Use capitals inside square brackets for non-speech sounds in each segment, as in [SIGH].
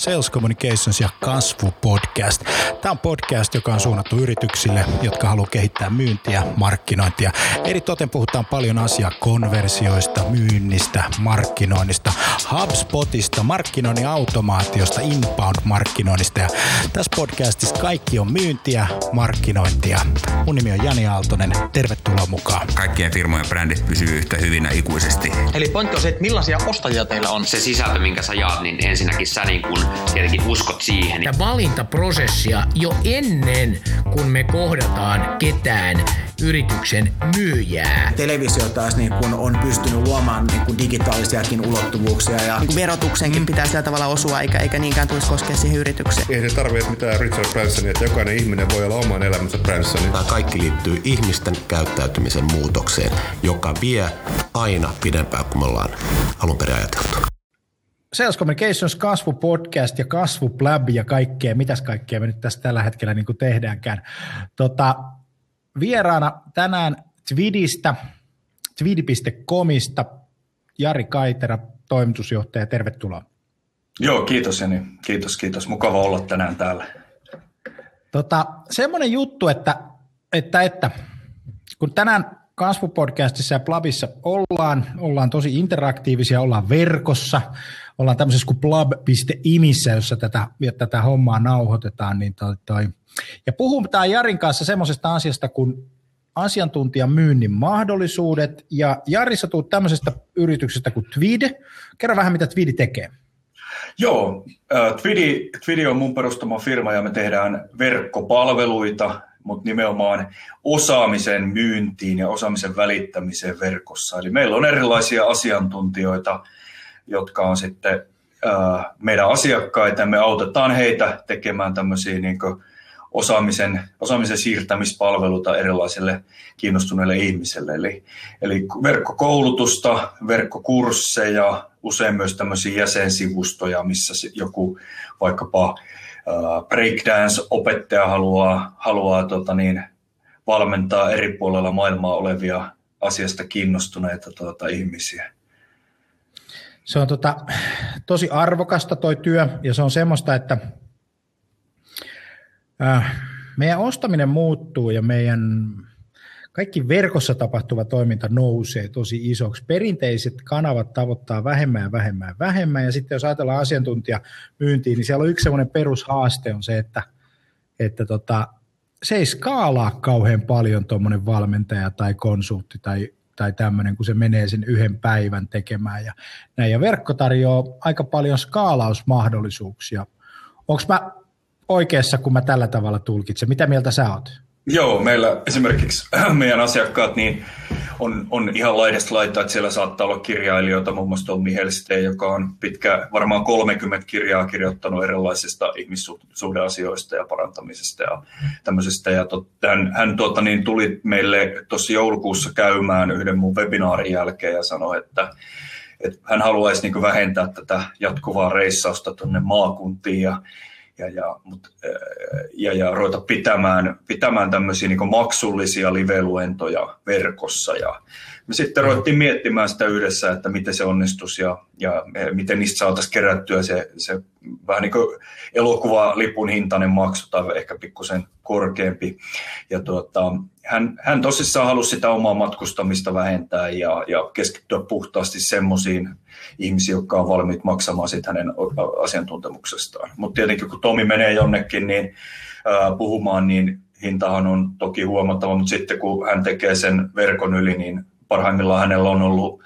Sales Communications ja kasvu podcast. Tämä on podcast, joka on suunnattu yrityksille, jotka haluaa kehittää myyntiä, markkinointia. Eri toten puhutaan paljon asiaa konversioista, myynnistä, markkinoinnista, HubSpotista, markkinoinnin automaatiosta, inbound-markkinoinnista. Ja tässä podcastissa kaikki on myyntiä, markkinointia. Mun nimi on Jani Aaltonen. Tervetuloa mukaan. Kaikkien firmojen brändit pysyy yhtä hyvinä ikuisesti. Eli pointti on se, että millaisia ostajia teillä on. Se sisältö, minkä sä jaat, niin ensinnäkin sä niin kun tietenkin uskot siihen. Ja valintaprosessia jo ennen, kun me kohdataan ketään yrityksen myyjää. Televisio taas niin kun on pystynyt luomaan niin kun digitaalisiakin ulottuvuuksia. Ja... Niin verotuksenkin pitää sillä tavalla osua, eikä, eikä niinkään tulisi koskea siihen yritykseen. Ei se tarvitse mitään Richard Bransonia, että jokainen ihminen voi olla oman elämänsä Bransonin. Tämä kaikki liittyy ihmisten käyttäytymisen muutokseen, joka vie aina pidempään kuin me ollaan alun perin ajateltu. Sales Communications kasvupodcast ja kasvuplab ja kaikkea, mitäs kaikkea me nyt tässä tällä hetkellä niin kuin tehdäänkään. Tota, vieraana tänään Twidistä, twidi.comista, Jari Kaitera, toimitusjohtaja, tervetuloa. Joo, kiitos Jani. Kiitos, kiitos. Mukava olla tänään täällä. Tota, semmoinen juttu, että, että, että kun tänään kasvupodcastissa ja Plabissa ollaan, ollaan tosi interaktiivisia, ollaan verkossa, ollaan tämmöisessä kuin plab.imissä, jossa tätä, tätä hommaa nauhoitetaan, niin toi, toi. ja puhutaan Jarin kanssa semmoisesta asiasta kuin asiantuntijan myynnin mahdollisuudet, ja Jari, sä tuut tämmöisestä yrityksestä kuin Twid. Kerro vähän, mitä Twidi tekee. Joo, Twidi, Twidi on mun perustama firma ja me tehdään verkkopalveluita, mutta nimenomaan osaamisen myyntiin ja osaamisen välittämiseen verkossa. Eli meillä on erilaisia asiantuntijoita, jotka on sitten meidän asiakkaita, me autetaan heitä tekemään tämmöisiä niin osaamisen, osaamisen siirtämispalveluita erilaisille kiinnostuneille ihmisille. Eli, eli verkkokoulutusta, verkkokursseja, usein myös tämmöisiä jäsensivustoja, missä joku vaikkapa breakdance-opettaja haluaa, haluaa tota niin, valmentaa eri puolella maailmaa olevia asiasta kiinnostuneita tota, ihmisiä. Se on tota, tosi arvokasta toi työ ja se on semmoista, että äh, meidän ostaminen muuttuu ja meidän kaikki verkossa tapahtuva toiminta nousee tosi isoksi. Perinteiset kanavat tavoittaa vähemmän vähemmän vähemmän, ja sitten jos ajatellaan asiantuntijamyyntiin, niin siellä on yksi sellainen perushaaste on se, että, että tota, se ei skaalaa kauhean paljon tuommoinen valmentaja tai konsultti tai, tai tämmöinen, kun se menee sen yhden päivän tekemään. Ja, näin. ja verkko tarjoaa aika paljon skaalausmahdollisuuksia. Onko mä oikeassa, kun mä tällä tavalla tulkitsen? Mitä mieltä sä oot? Joo, meillä esimerkiksi [CLEARS THROAT] meidän asiakkaat niin on, on ihan laidasta laittaa, että siellä saattaa olla kirjailijoita, muun muassa Tommi Helste, joka on pitkä, varmaan 30 kirjaa kirjoittanut erilaisista ihmissuhdeasioista ja parantamisesta ja tämmöisestä. Ja tot, hän, hän tuota, niin tuli meille tuossa joulukuussa käymään yhden mun webinaarin jälkeen ja sanoi, että, että hän haluaisi niin vähentää tätä jatkuvaa reissausta tuonne maakuntiin ja ja, ja, mut, ja, ja ruveta pitämään, pitämään tämmöisiä niin maksullisia live-luentoja verkossa. Ja me sitten ruvettiin miettimään sitä yhdessä, että miten se onnistuisi ja, ja miten niistä saataisiin kerättyä se, se vähän niin kuin elokuvalipun hintainen maksu tai ehkä pikkusen korkeampi. Ja tuota, hän, hän tosissaan halusi sitä omaa matkustamista vähentää ja, ja keskittyä puhtaasti semmoisiin ihmisiin, jotka on valmiit maksamaan sit hänen asiantuntemuksestaan. Mutta tietenkin kun Tomi menee jonnekin niin, ää, puhumaan, niin hintahan on toki huomattava, mutta sitten kun hän tekee sen verkon yli, niin parhaimmillaan hänellä on ollut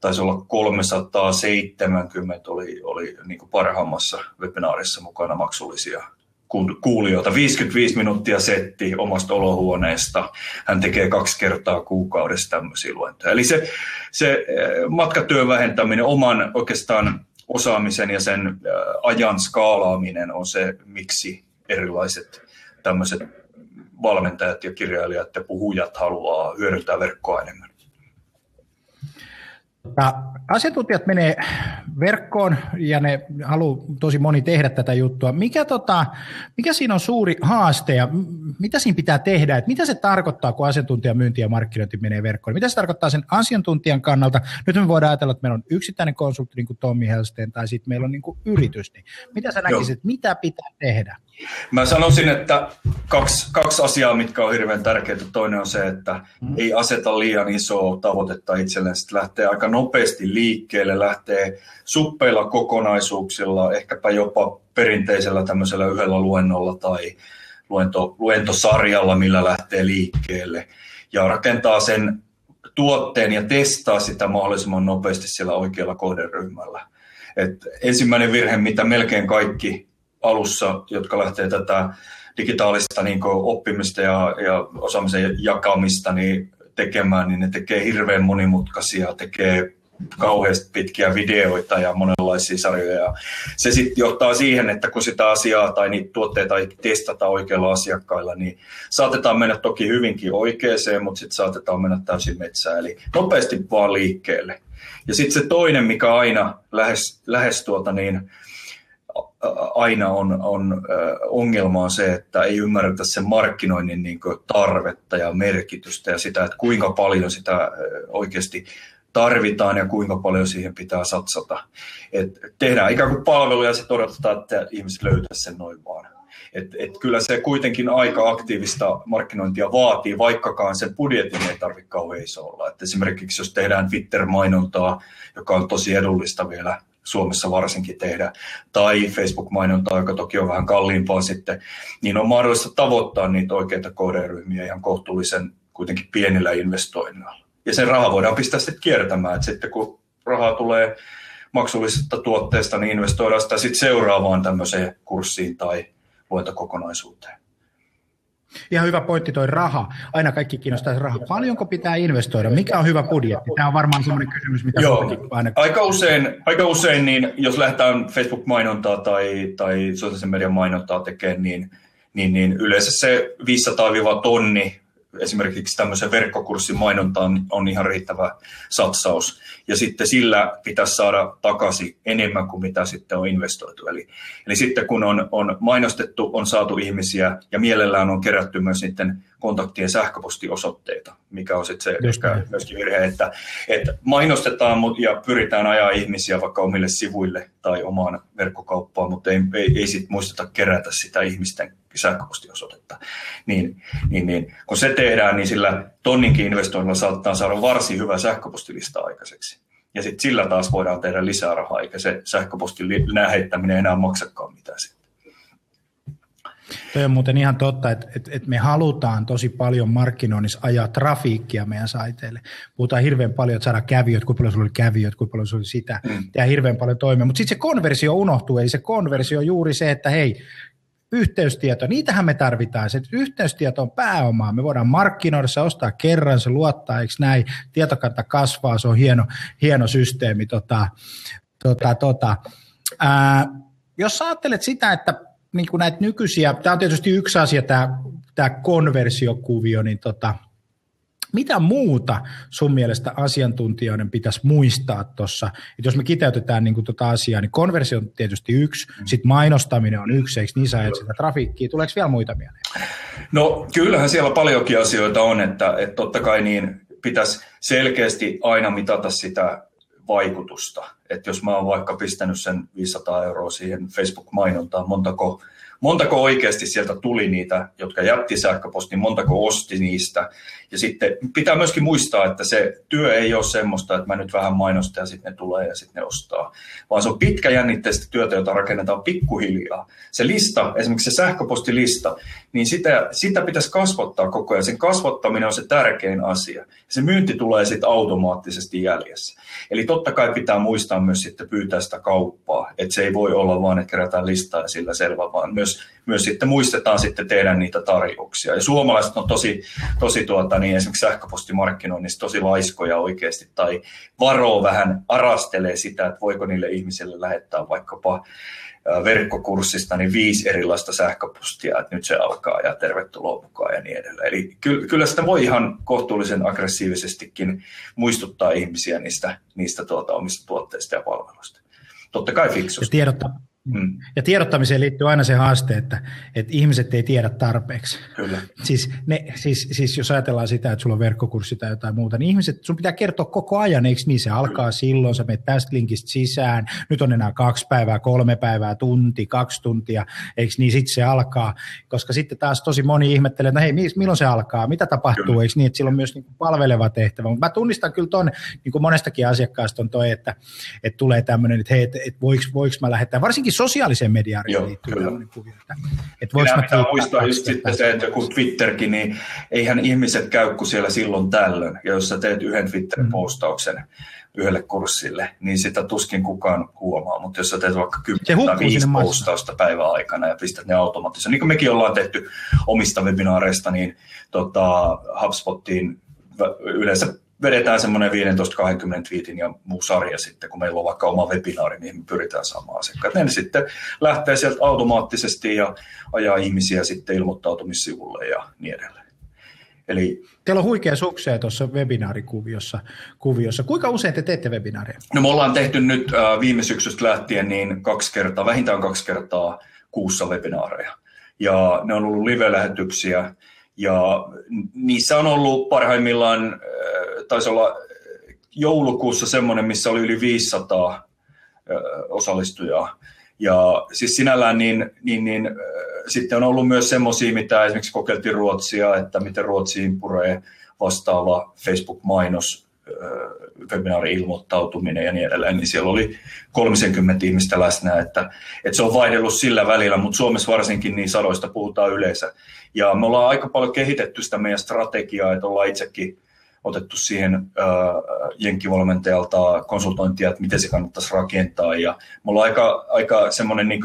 taisi olla 370 oli, oli niin kuin parhaimmassa webinaarissa mukana maksullisia kuulijoita. 55 minuuttia setti omasta olohuoneesta. Hän tekee kaksi kertaa kuukaudessa tämmöisiä luentoja. Eli se, se eh, matkatyön vähentäminen, oman oikeastaan osaamisen ja sen eh, ajan skaalaaminen on se, miksi erilaiset tämmöiset valmentajat ja kirjailijat ja puhujat haluaa hyödyntää verkkoa enemmän. Tota, asiantuntijat menee verkkoon ja ne haluaa tosi moni tehdä tätä juttua. Mikä, tota, mikä siinä on suuri haaste ja mitä siinä pitää tehdä? Et mitä se tarkoittaa, kun asiantuntijamyynti ja markkinointi menee verkkoon? Mitä se tarkoittaa sen asiantuntijan kannalta? Nyt me voidaan ajatella, että meillä on yksittäinen konsultti, niin kuin Tommi Helsteen, tai sitten meillä on niin kuin yritys. Niin mitä sä näkisit, mitä pitää tehdä? Mä sanoisin, että kaksi, kaksi asiaa, mitkä on hirveän tärkeitä. Toinen on se, että mm. ei aseta liian isoa tavoitetta itselleen. Sitten lähtee aika nopeasti liikkeelle, lähtee suppeilla kokonaisuuksilla, ehkäpä jopa perinteisellä tämmöisellä yhdellä luennolla tai luento, luentosarjalla, millä lähtee liikkeelle. Ja rakentaa sen tuotteen ja testaa sitä mahdollisimman nopeasti siellä oikealla kohderyhmällä. Et ensimmäinen virhe, mitä melkein kaikki alussa, jotka lähtee tätä digitaalista niin oppimista ja, ja osaamisen jakamista niin tekemään, niin ne tekee hirveän monimutkaisia, tekee kauheasti pitkiä videoita ja monenlaisia sarjoja. Se sitten johtaa siihen, että kun sitä asiaa tai niitä tuotteita ei testata oikeilla asiakkailla, niin saatetaan mennä toki hyvinkin oikeeseen, mutta sitten saatetaan mennä täysin metsään. Eli nopeasti vaan liikkeelle. Ja sitten se toinen, mikä aina lähes, lähes tuota niin, aina on, on ongelma on se, että ei ymmärretä sen markkinoinnin niin tarvetta ja merkitystä ja sitä, että kuinka paljon sitä oikeasti tarvitaan ja kuinka paljon siihen pitää satsata. Et tehdään ikään kuin palveluja ja sitten odotetaan, että ihmiset löytävät sen noin vaan. Et, et kyllä se kuitenkin aika aktiivista markkinointia vaatii, vaikkakaan sen budjetin ei tarvitse kauhean iso olla. Et esimerkiksi jos tehdään Twitter-mainontaa, joka on tosi edullista vielä Suomessa varsinkin tehdä, tai Facebook-mainontaa, joka toki on vähän kalliimpaa sitten, niin on mahdollista tavoittaa niitä oikeita kohderyhmiä ihan kohtuullisen kuitenkin pienillä investoinnilla. Ja sen raha voidaan pistää sitten kiertämään, että sitten kun rahaa tulee maksullisesta tuotteesta, niin investoidaan sitä sitten seuraavaan tämmöiseen kurssiin tai luentokokonaisuuteen. Ihan hyvä pointti toi raha. Aina kaikki kiinnostaa raha. Paljonko pitää investoida? Mikä on hyvä budjetti? Tämä on varmaan sellainen kysymys, mitä Joo, aina... aika usein, aika usein niin jos lähdetään Facebook-mainontaa tai, tai sosiaalisen median mainontaa tekemään, niin, niin, niin yleensä se 500 tonni esimerkiksi tämmöisen verkkokurssin mainontaan on ihan riittävä satsaus. Ja sitten sillä pitäisi saada takaisin enemmän kuin mitä sitten on investoitu. Eli, eli sitten kun on, on mainostettu, on saatu ihmisiä ja mielellään on kerätty myös niiden kontaktien sähköpostiosoitteita, mikä on sitten se mikä myöskin virhe, että, että mainostetaan ja pyritään ajaa ihmisiä vaikka omille sivuille tai omaan verkkokauppaan, mutta ei, ei, ei sitten muisteta kerätä sitä ihmisten sähköpostiosoitetta. Niin, niin, niin, kun se tehdään, niin sillä tonninkin investoinnilla saattaa saada varsin hyvä sähköpostilista aikaiseksi. Ja sitten sillä taas voidaan tehdä lisää rahaa, eikä se sähköpostin lähettäminen enää maksakaan mitään sitten. Tuo on muuten ihan totta, että, että, että me halutaan tosi paljon markkinoinnissa ajaa trafiikkia meidän saiteille. Puhutaan hirveän paljon, että saada kävijöitä, kuinka paljon sulla oli kävijöitä, kuinka paljon sulla oli sitä, mm. ja hirveän paljon toimia. Mutta sitten se konversio unohtuu, eli se konversio on juuri se, että hei, yhteystieto, niitähän me tarvitaan. Se yhteystieto on pääomaa. Me voidaan markkinoida se, ostaa kerran, se luottaa, eikö näin? Tietokanta kasvaa, se on hieno, hieno systeemi. Tota, tota, tota. Ää, jos ajattelet sitä, että niin näitä nykyisiä, tämä on tietysti yksi asia, tämä, tämä konversiokuvio, niin tota, mitä muuta sun mielestä asiantuntijoiden pitäisi muistaa tuossa? Jos me kiteytetään niin kuin tuota asiaa, niin konversio on tietysti yksi, mm. sitten mainostaminen on yksi, eikö niin sä sitä trafiikkiä? Tuleeko vielä muita mieleen? No kyllähän siellä paljonkin asioita on, että, että totta kai niin pitäisi selkeästi aina mitata sitä vaikutusta. Että jos mä oon vaikka pistänyt sen 500 euroa siihen Facebook-mainontaan, montako montako oikeasti sieltä tuli niitä, jotka jätti sähköpostin, montako osti niistä. Ja sitten pitää myöskin muistaa, että se työ ei ole semmoista, että mä nyt vähän mainostan ja sitten ne tulee ja sitten ne ostaa, vaan se on pitkäjännitteistä työtä, jota rakennetaan pikkuhiljaa. Se lista, esimerkiksi se sähköpostilista, niin sitä, sitä pitäisi kasvattaa koko ajan. Sen kasvattaminen on se tärkein asia. Se myynti tulee sitten automaattisesti jäljessä. Eli totta kai pitää muistaa myös sitten pyytää sitä kauppaa, että se ei voi olla vaan, että kerätään listaa ja sillä selvä, vaan myös, myös sitten muistetaan sitten tehdä niitä tarjouksia. Ja suomalaiset on tosi, tosi tuota, niin esimerkiksi sähköpostimarkkinoinnissa tosi laiskoja oikeasti, tai varoo vähän, arastelee sitä, että voiko niille ihmisille lähettää vaikkapa verkkokurssista niin viisi erilaista sähköpostia, että nyt se alkaa ja tervetuloa mukaan ja niin edelleen. Eli kyllä sitä voi ihan kohtuullisen aggressiivisestikin muistuttaa ihmisiä niistä, niistä tuota, omista tuotteista ja palveluista. Totta kai fiksusti. Ja tiedottaa, Mm. Ja tiedottamiseen liittyy aina se haaste, että, että ihmiset ei tiedä tarpeeksi. Kyllä. Siis, ne, siis, siis jos ajatellaan sitä, että sulla on verkkokurssi tai jotain muuta, niin ihmiset, sun pitää kertoa koko ajan, eikö niin? Se alkaa silloin, sä menet tästä linkistä sisään, nyt on enää kaksi päivää, kolme päivää, tunti, kaksi tuntia, eikö niin? Sitten se alkaa, koska sitten taas tosi moni ihmettelee, että no hei, milloin se alkaa, mitä tapahtuu, kyllä. eikö niin? Että sillä on myös niin kuin palveleva tehtävä. Mutta mä tunnistan kyllä ton, niin kuin monestakin asiakkaasta on toi, että, että tulee tämmöinen, että hei, että, että voiko, voiko mä lähettää, varsinkin sosiaaliseen mediaan Joo, liittyy kuvia. Että Minä pitää muistaa just sitten se, että kun Twitterkin, niin eihän ihmiset käy kuin siellä silloin tällöin. Ja jos sä teet yhden Twitter-postauksen mm. yhdelle kurssille, niin sitä tuskin kukaan huomaa. Mutta jos sä teet vaikka 10 tai 5 postausta päivän aikana ja pistät ne automaattisesti, niin kuin mekin ollaan tehty omista webinaareista, niin tota, HubSpotiin yleensä vedetään semmoinen 15-20 twiitin ja muu sarja sitten, kun meillä on vaikka oma webinaari, niin me pyritään saamaan asiakkaat. Ne sitten lähtee sieltä automaattisesti ja ajaa ihmisiä sitten ilmoittautumissivulle ja niin edelleen. Eli, Teillä on huikea suksea tuossa webinaarikuviossa. Kuviossa. Kuinka usein te teette webinaareja? No me ollaan tehty nyt äh, viime syksystä lähtien niin kaksi kertaa, vähintään kaksi kertaa kuussa webinaareja. Ja ne on ollut live-lähetyksiä ja niissä on ollut parhaimmillaan taisi olla joulukuussa semmoinen, missä oli yli 500 osallistujaa. Ja siis sinällään niin, niin, niin sitten on ollut myös semmoisia, mitä esimerkiksi kokeiltiin Ruotsia, että miten Ruotsiin puree vastaava Facebook-mainos, webinaari-ilmoittautuminen ja niin edelleen, niin siellä oli 30 ihmistä läsnä, että, että se on vaihdellut sillä välillä, mutta Suomessa varsinkin niin sadoista puhutaan yleensä. Ja me ollaan aika paljon kehitetty sitä meidän strategiaa, että ollaan itsekin otettu siihen äh, jenkkivalmentajalta konsultointia, että miten se kannattaisi rakentaa. Ja me ollaan aika, aika semmoinen niin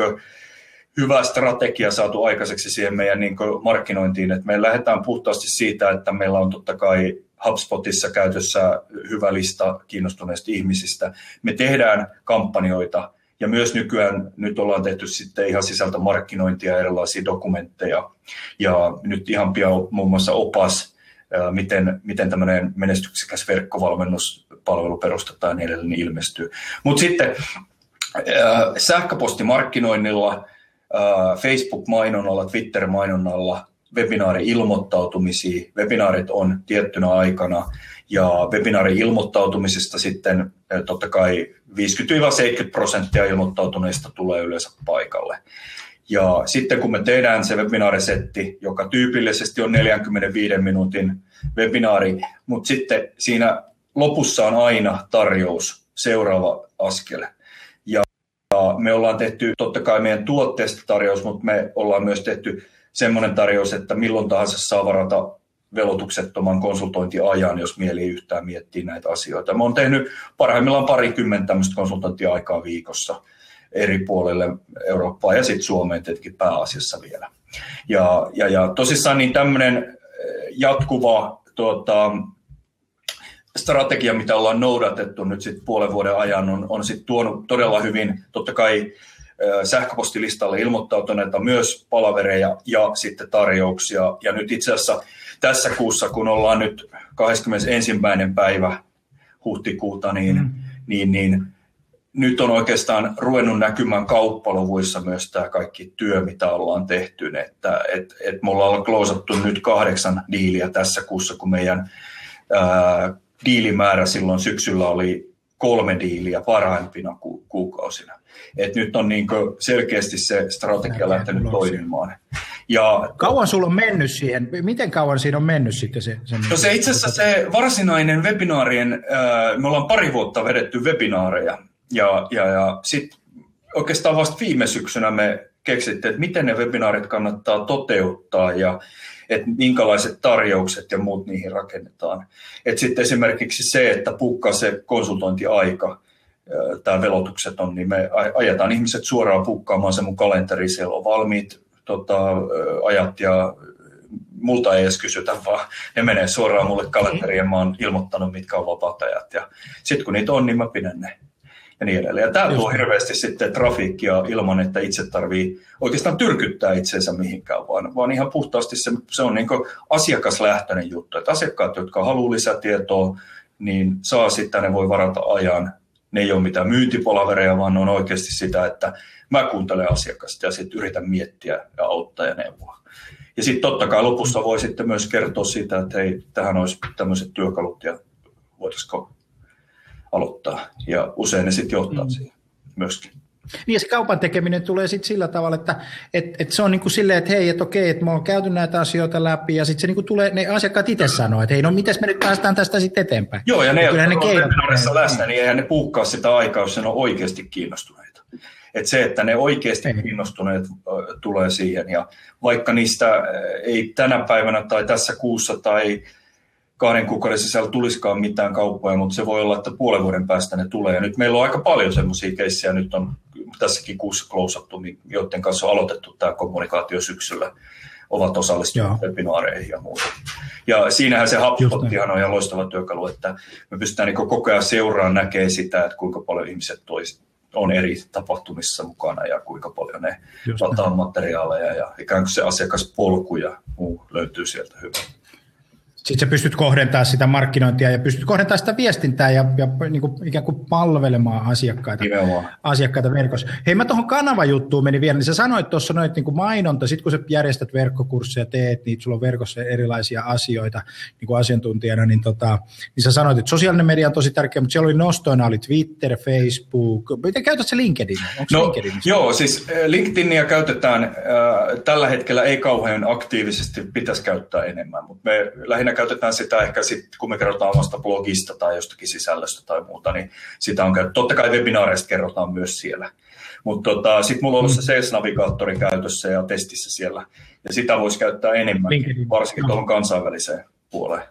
hyvä strategia saatu aikaiseksi siihen meidän niin markkinointiin, että me lähdetään puhtaasti siitä, että meillä on totta kai HubSpotissa käytössä hyvä lista kiinnostuneista ihmisistä. Me tehdään kampanjoita ja myös nykyään nyt ollaan tehty sitten ihan sisältä markkinointia erilaisia dokumentteja ja nyt ihan pian muun muassa opas, miten, miten tämmöinen menestyksekäs verkkovalmennuspalvelu perustetaan niin edelleen niin ilmestyy. Mutta sitten sähköpostimarkkinoinnilla, Facebook-mainonnalla, Twitter-mainonnalla, webinaari-ilmoittautumisia. Webinaarit on tiettynä aikana ja webinaari-ilmoittautumisesta sitten totta kai 50-70 prosenttia ilmoittautuneista tulee yleensä paikalle. Ja sitten kun me tehdään se webinaarisetti, joka tyypillisesti on 45 minuutin webinaari, mutta sitten siinä lopussa on aina tarjous, seuraava askel. Ja me ollaan tehty totta kai meidän tuotteesta tarjous, mutta me ollaan myös tehty semmoinen tarjous, että milloin tahansa saa varata velotuksettoman konsultointiajan, jos mieli yhtään miettii näitä asioita. Mä oon tehnyt parhaimmillaan parikymmentä tämmöistä konsultointiaikaa viikossa eri puolelle Eurooppaa ja sitten Suomeen tietenkin pääasiassa vielä. Ja, ja, ja tosissaan niin tämmöinen eh, jatkuva tuota, strategia, mitä ollaan noudatettu nyt sitten puolen vuoden ajan, on, on sitten tuonut todella hyvin, totta kai sähköpostilistalle ilmoittautuneita myös palavereja ja sitten tarjouksia. Ja nyt itse asiassa tässä kuussa, kun ollaan nyt 21. päivä huhtikuuta, niin, mm. niin, niin nyt on oikeastaan ruvennut näkymään kauppaluvuissa myös tämä kaikki työ, mitä ollaan tehty. Että et, et me ollaan kloosattu nyt kahdeksan diiliä tässä kuussa, kun meidän ää, diilimäärä silloin syksyllä oli kolme diiliä parhaimpina ku, kuukausina. Et nyt on niin selkeästi se strategia lähtenyt toimimaan. Ja, kauan sulla on mennyt siihen? Miten kauan siinä on mennyt sitten se? se no se itse asiassa se varsinainen webinaarien, me ollaan pari vuotta vedetty webinaareja ja, ja, ja sitten oikeastaan vasta viime syksynä me keksittiin, että miten ne webinaarit kannattaa toteuttaa ja että minkälaiset tarjoukset ja muut niihin rakennetaan. Et sitten esimerkiksi se, että pukkaa se konsultointiaika, tämä velotukset on, niin me ajetaan ihmiset suoraan pukkaamaan se mun kalenteri, siellä on valmiit tota, ajat ja multa ei edes kysytä, vaan ne menee suoraan mulle kalenteriin ja mä oon ilmoittanut, mitkä on vapaat ajat. Ja sitten kun niitä on, niin mä pidän ne. ja niin edelleen. Ja tämä tuo hirveästi sitten trafiikkia ilman, että itse tarvii oikeastaan tyrkyttää itseensä mihinkään, vaan, vaan ihan puhtaasti se, se on niin asiakaslähtöinen juttu. Että asiakkaat, jotka haluaa lisätietoa, niin saa sitten, ne voi varata ajan. Ne ei ole mitään myyntipalavereja, vaan ne on oikeasti sitä, että mä kuuntelen asiakasta ja sitten yritän miettiä ja auttaa ja neuvoa. Ja sitten totta kai lopussa voi sitten myös kertoa siitä, että hei, tähän olisi tämmöiset työkalut ja voitaisiko aloittaa. Ja usein ne sitten johtaa mm. siihen myöskin. Niin ja se kaupan tekeminen tulee sitten sillä tavalla, että et, et se on niin kuin silleen, että hei, että okei, että me on käyty näitä asioita läpi ja sitten se niin kuin tulee, ne asiakkaat itse sanoo, että hei, no miten me nyt päästään tästä sitten eteenpäin. Joo, ja ne, jotka ne on läsnä, niin eihän ne puukkaa sitä aikaa, jos ne on oikeasti kiinnostuneita. Et se, että ne oikeasti ei. kiinnostuneet tulee siihen ja vaikka niistä ei tänä päivänä tai tässä kuussa tai kahden kuukauden sisällä tulisikaan mitään kauppoja, mutta se voi olla, että puolen vuoden päästä ne tulee. Ja nyt meillä on aika paljon semmoisia keissejä, nyt on tässäkin kuussa klousattu, joiden kanssa on aloitettu tämä kommunikaatio syksyllä, ovat osallistuneet webinaareihin ja muuta. Ja siinähän se HubSpottihan on ihan loistava työkalu, että me pystytään niin koko ajan seuraamaan näkee sitä, että kuinka paljon ihmiset on eri tapahtumissa mukana ja kuinka paljon ne lataa materiaaleja ja ikään kuin se asiakaspolku ja muu löytyy sieltä hyvin. Sitten sä pystyt kohdentamaan sitä markkinointia ja pystyt kohdentamaan sitä viestintää ja, ja niin kuin, ikään kuin palvelemaan asiakkaita, asiakkaita verkossa. Hei, mä tuohon kanavajuttuun meni vielä, niin sä sanoit tuossa noit niin kuin mainonta, sit kun sä järjestät verkkokursseja, teet niitä, sulla on verkossa erilaisia asioita niin kuin asiantuntijana, niin, tota, niin sä sanoit, että sosiaalinen media on tosi tärkeä, mutta siellä oli nostoina, oli Twitter, Facebook, miten käytät se LinkedIn? Onko no, LinkedIn? Joo, siis äh, LinkedInia käytetään äh, tällä hetkellä ei kauhean aktiivisesti, pitäisi käyttää enemmän, mutta me lähinnä käytetään sitä ehkä sitten, kun me kerrotaan omasta blogista tai jostakin sisällöstä tai muuta, niin sitä on käytetty. Totta kai webinaareista kerrotaan myös siellä. Mutta tota, sitten mulla on ollut se mm. Sales-navigaattori käytössä ja testissä siellä, ja sitä voisi käyttää enemmän, varsinkin tuohon kansainväliseen puoleen.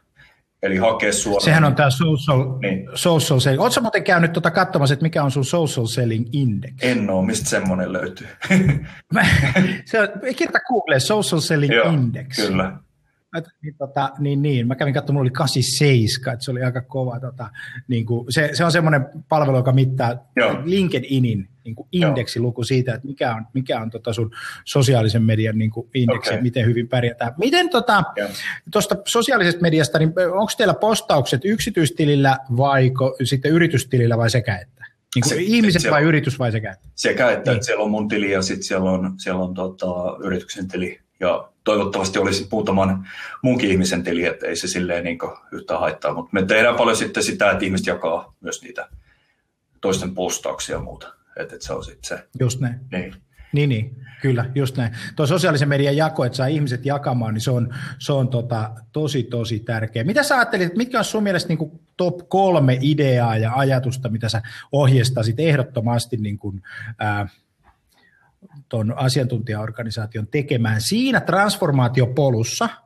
Eli hakea suoraan. Sehän on tämä social, niin. social selling. Oletko muuten käynyt tuota katsomassa, että mikä on sun social selling index? En ole, mistä semmoinen löytyy? [LAUGHS] se on, kirjoita Google social selling Joo, index. Kyllä niin, tota, niin, niin, mä kävin katsomaan, mulla oli 87, että se oli aika kova. Tota, niin kuin, se, se, on semmoinen palvelu, joka mittaa Joo. LinkedInin niin kuin indeksiluku siitä, että mikä on, mikä on tota sun sosiaalisen median niin kuin indeksi, okay. miten hyvin pärjätään. Miten tota, tuosta sosiaalisesta mediasta, niin onko teillä postaukset yksityistilillä vai sitten yritystilillä vai sekä että? Niin kuin se, ihmiset se, vai se, yritys vai sekä että? Sekä että, niin. että siellä on mun tili ja sitten siellä on, siellä on tota, yrityksen tili ja toivottavasti olisi muutaman muunkin ihmisen tili, että ei se silleen niin yhtään haittaa. Mutta me tehdään paljon sitten sitä, että ihmiset jakaa myös niitä toisten postauksia ja muuta. Että, että se on sitten se. Just näin. Niin. Niin, niin, kyllä, just näin. Tuo sosiaalisen median jako, että saa ihmiset jakamaan, niin se on, se on tota, tosi, tosi tärkeä. Mitä sä ajattelit, mitkä on sun mielestä niin kuin top kolme ideaa ja ajatusta, mitä sä ohjeistasit ehdottomasti niin kuin, ää, tuon asiantuntijaorganisaation tekemään. Siinä transformaatiopolussa –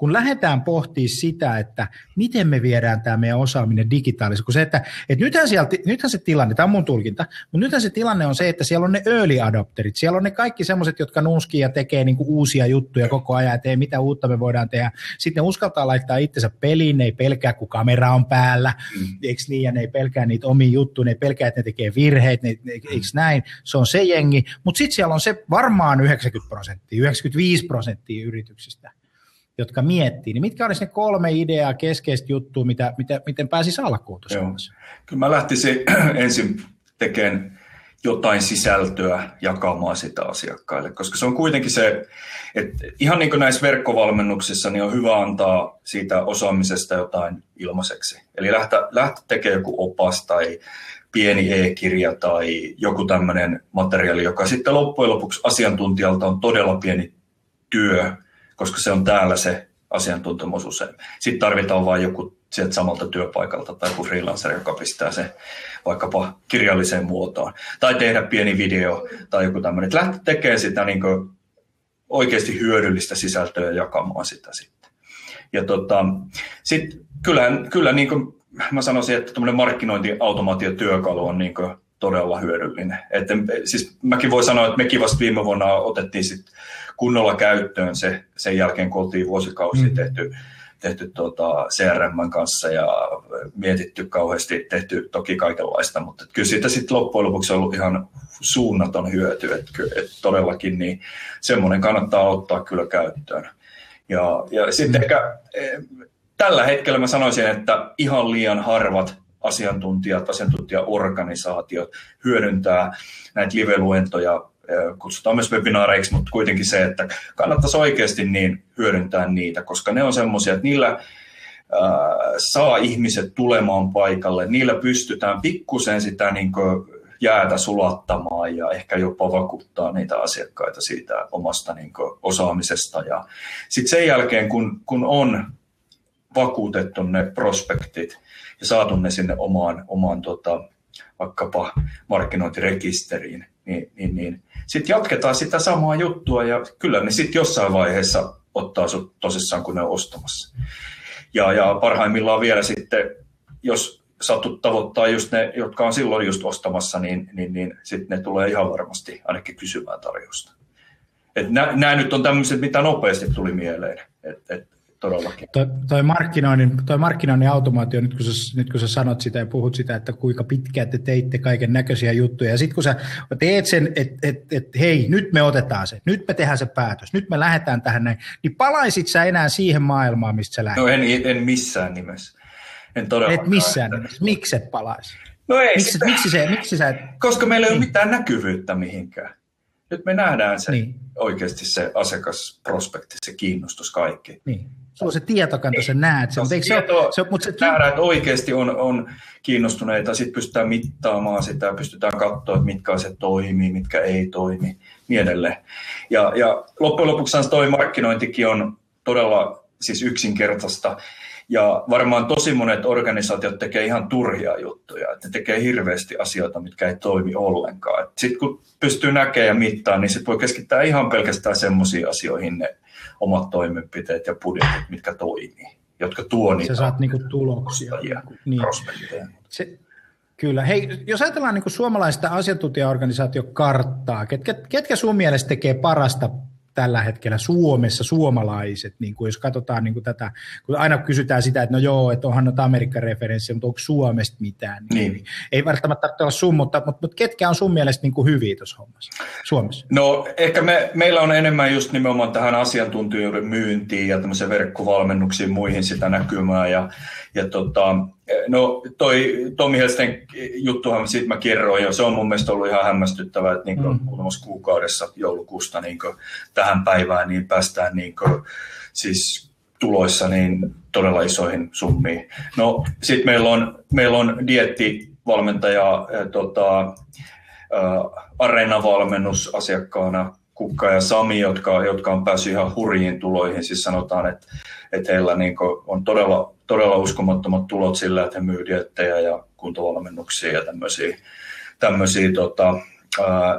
kun lähdetään pohtimaan sitä, että miten me viedään tämä meidän osaaminen digitaalisesti, kun se, että, että nythän, sieltä, nythän se tilanne, tämä on mun tulkinta, mutta nythän se tilanne on se, että siellä on ne early adopterit, siellä on ne kaikki semmoiset, jotka nuskii ja tekee niinku uusia juttuja koko ajan, että ei, mitä uutta me voidaan tehdä. Sitten ne uskaltaa laittaa itsensä peliin, ne ei pelkää, kun kamera on päällä, mm. eikö niin, ja ne ei pelkää niitä omia juttuja, ne ei pelkää, että ne tekee virheitä, ne, ne, eikö näin, se on se jengi, mutta sitten siellä on se varmaan 90 prosenttia, 95 prosenttia yrityksistä, jotka miettii, niin mitkä olisi ne kolme ideaa, keskeistä juttua, mitä, mitä, miten pääsisi alkuun tuossa? Kyllä mä lähtisin [CLEARS THROAT] ensin tekemään jotain sisältöä jakamaan sitä asiakkaille, koska se on kuitenkin se, että ihan niin kuin näissä verkkovalmennuksissa, niin on hyvä antaa siitä osaamisesta jotain ilmaiseksi. Eli lähteä, lähteä tekemään joku opas tai pieni e-kirja tai joku tämmöinen materiaali, joka sitten loppujen lopuksi asiantuntijalta on todella pieni työ, koska se on täällä se asiantuntemus usein. Sitten tarvitaan vain joku sieltä samalta työpaikalta tai joku freelancer, joka pistää se vaikkapa kirjalliseen muotoon. Tai tehdä pieni video tai joku tämmöinen. Lähteä tekemään sitä niin oikeasti hyödyllistä sisältöä ja jakamaan sitä sitten. Ja tota, sit kyllä, kyllä niin kuin mä sanoisin, että tämmöinen markkinointiautomaatiotyökalu on niin todella hyödyllinen. Että, siis mäkin voin sanoa, että mekin vasta viime vuonna otettiin sit kunnolla käyttöön se, sen jälkeen, kun oltiin vuosikausia mm. tehty tehty tuota CRM kanssa ja mietitty kauheasti, tehty toki kaikenlaista, mutta kyllä siitä sitten loppujen lopuksi on ollut ihan suunnaton hyöty, että, että todellakin niin semmoinen kannattaa ottaa kyllä käyttöön. Ja, ja sitten ehkä eh, tällä hetkellä mä sanoisin, että ihan liian harvat asiantuntijat, asiantuntijaorganisaatiot hyödyntää näitä live-luentoja, kutsutaan myös webinaareiksi, mutta kuitenkin se, että kannattaisi oikeasti niin hyödyntää niitä, koska ne on semmoisia, että niillä saa ihmiset tulemaan paikalle, niillä pystytään pikkusen sitä niin jäätä sulattamaan ja ehkä jopa vakuuttaa niitä asiakkaita siitä omasta niin osaamisesta. Ja sitten sen jälkeen, kun, kun on vakuutettu ne prospektit ja saatu ne sinne omaan, omaan tota, vaikkapa markkinointirekisteriin, niin, niin, niin sitten jatketaan sitä samaa juttua ja kyllä ne sitten jossain vaiheessa ottaa sut tosissaan, kun ne on ostamassa. Ja, ja parhaimmillaan vielä sitten, jos satut tavoittaa just ne, jotka on silloin just ostamassa, niin, niin, niin sitten ne tulee ihan varmasti ainakin kysymään tarjousta. Nämä nyt on tämmöiset, mitä nopeasti tuli mieleen. Et, et, todellakin. Toi, toi, markkinoinnin, toi markkinoinnin automaatio, nyt kun, sä, nyt kun sä sanot sitä ja puhut sitä, että kuinka pitkään te teitte kaiken näköisiä juttuja, ja sitten kun sä teet sen, että et, et, hei, nyt me otetaan se, nyt me tehdään se päätös, nyt me lähdetään tähän näin, niin palaisit sä enää siihen maailmaan, mistä sä lähdit? No en, en missään nimessä. En todellakaan. Et missään nimessä. Miksi et palaisi? No ei miksi, sitä. miksi, se, miksi sä et... Koska meillä ei niin. ole mitään näkyvyyttä mihinkään. Nyt me nähdään se niin. oikeasti se asiakasprospekti, se kiinnostus kaikki. Niin. Sulla on se tietokanta, sä näet sen. Se, se, mutta se nähdään, että oikeasti on, on kiinnostuneita, sitten pystytään mittaamaan sitä, pystytään katsoa, että mitkä asiat toimii, mitkä ei toimi, niin edelleen. Ja, ja loppujen lopuksi toi markkinointikin on todella siis yksinkertaista. Ja varmaan tosi monet organisaatiot tekee ihan turhia juttuja, että ne tekee hirveästi asioita, mitkä ei toimi ollenkaan. Sitten kun pystyy näkemään ja mittaa, niin sitten voi keskittää ihan pelkästään semmoisiin asioihin ne omat toimenpiteet ja budjetit, mitkä toimii, jotka tuo niitä. Sä saat niinku tuloksia. Niin. Se, Kyllä. Hei, jos ajatellaan niin suomalaista asiantuntijaorganisaatiokarttaa, ketkä, ketkä sun mielestä tekee parasta tällä hetkellä Suomessa suomalaiset, niin kuin jos katsotaan niin kuin tätä, kun aina kysytään sitä, että no joo, että onhan noita Amerikka-referenssiä, mutta onko Suomesta mitään, niin, niin. ei välttämättä tarvitse olla sun, mutta, mutta, mutta ketkä on sun mielestä niin kuin hyviä tuossa hommassa Suomessa? No ehkä me, meillä on enemmän just nimenomaan tähän asiantuntijoiden myyntiin ja tämmöiseen verkkovalmennuksiin muihin sitä näkymää ja, ja tota, No toi Tomi Helsten juttuhan siitä mä kerroin jo, se on mun mielestä ollut ihan hämmästyttävää, että niin mm. muutamassa kuukaudessa joulukuusta niin tähän päivään niin päästään niin kuin, siis tuloissa niin todella isoihin summiin. No sitten meillä on, meillä on diettivalmentaja, tota, äh, areenavalmennus asiakkaana Kukka ja Sami, jotka, jotka on päässyt ihan hurjiin tuloihin. Siis sanotaan, että, että heillä niin on todella, todella uskomattomat tulot sillä, että he myy diettejä ja kuntovalmennuksia ja tämmöisiä. tämmöisiä tota,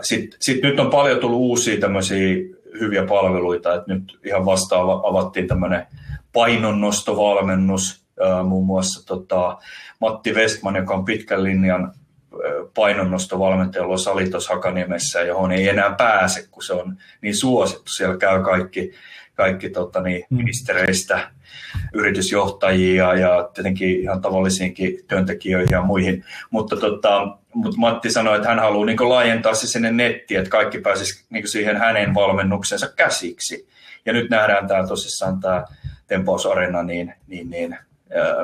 Sitten sit nyt on paljon tullut uusia tämmöisiä hyviä palveluita, että nyt ihan vasta avattiin tämmöinen painonnostovalmennus, muun muassa tota, Matti Westman, joka on pitkän linjan painonnostovalmentaja, jolla on sali tuossa Hakaniemessä, johon ei enää pääse, kun se on niin suosittu. Siellä käy kaikki, kaikki tota, niin, mm. ministereistä yritysjohtajia ja tietenkin ihan tavallisiinkin työntekijöihin ja muihin. Mutta, tota, mutta Matti sanoi, että hän haluaa niin laajentaa se sinne nettiin, että kaikki pääsisi niin siihen hänen valmennuksensa käsiksi. Ja nyt nähdään tämä tosissaan tämä Tempaus Arena, niin, niin, niin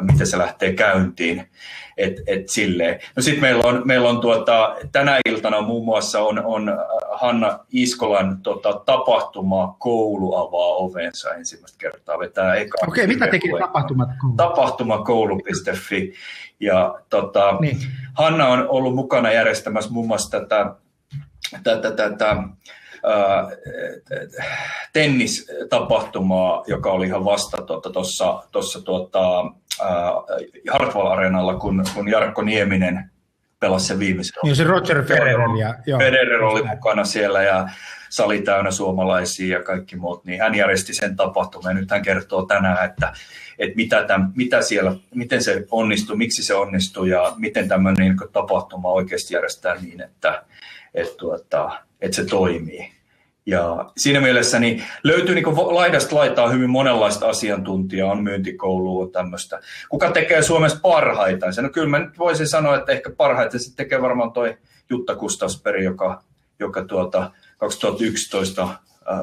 miten se lähtee käyntiin. Et, et silleen. No sitten meillä on, meillä on tuota, tänä iltana muun muassa on, on Hanna Iskolan tota, tapahtuma Koulu avaa ovensa ensimmäistä kertaa. Vetää eka Okei, okay, mitä teki tapahtumat? Tapahtumakoulu.fi. Ja tota, niin. Hanna on ollut mukana järjestämässä muun muassa tätä, tätä, tätä tennistapahtumaa, joka oli ihan vasta tuossa tuota, tuota, Hartwall-areenalla, kun, kun Jarkko Nieminen pelasi sen viimeisen. Niin se Roger Federer. Ja, Federer oli mukana siellä ja sali täynnä suomalaisia ja kaikki muut, niin hän järjesti sen tapahtuman ja nyt hän kertoo tänään, että, että mitä, tämän, mitä siellä, miten se onnistuu, miksi se onnistuu ja miten tämmöinen niin tapahtuma oikeasti järjestää niin, että, että, että, että se toimii. Ja siinä mielessä niin löytyy niin laidasta laitaa hyvin monenlaista asiantuntijaa, on myyntikoulua tämmöistä. Kuka tekee Suomessa parhaiten? No kyllä mä nyt voisin sanoa, että ehkä parhaiten se tekee varmaan toi Jutta Kustasperi, joka, joka tuota 2011 ää,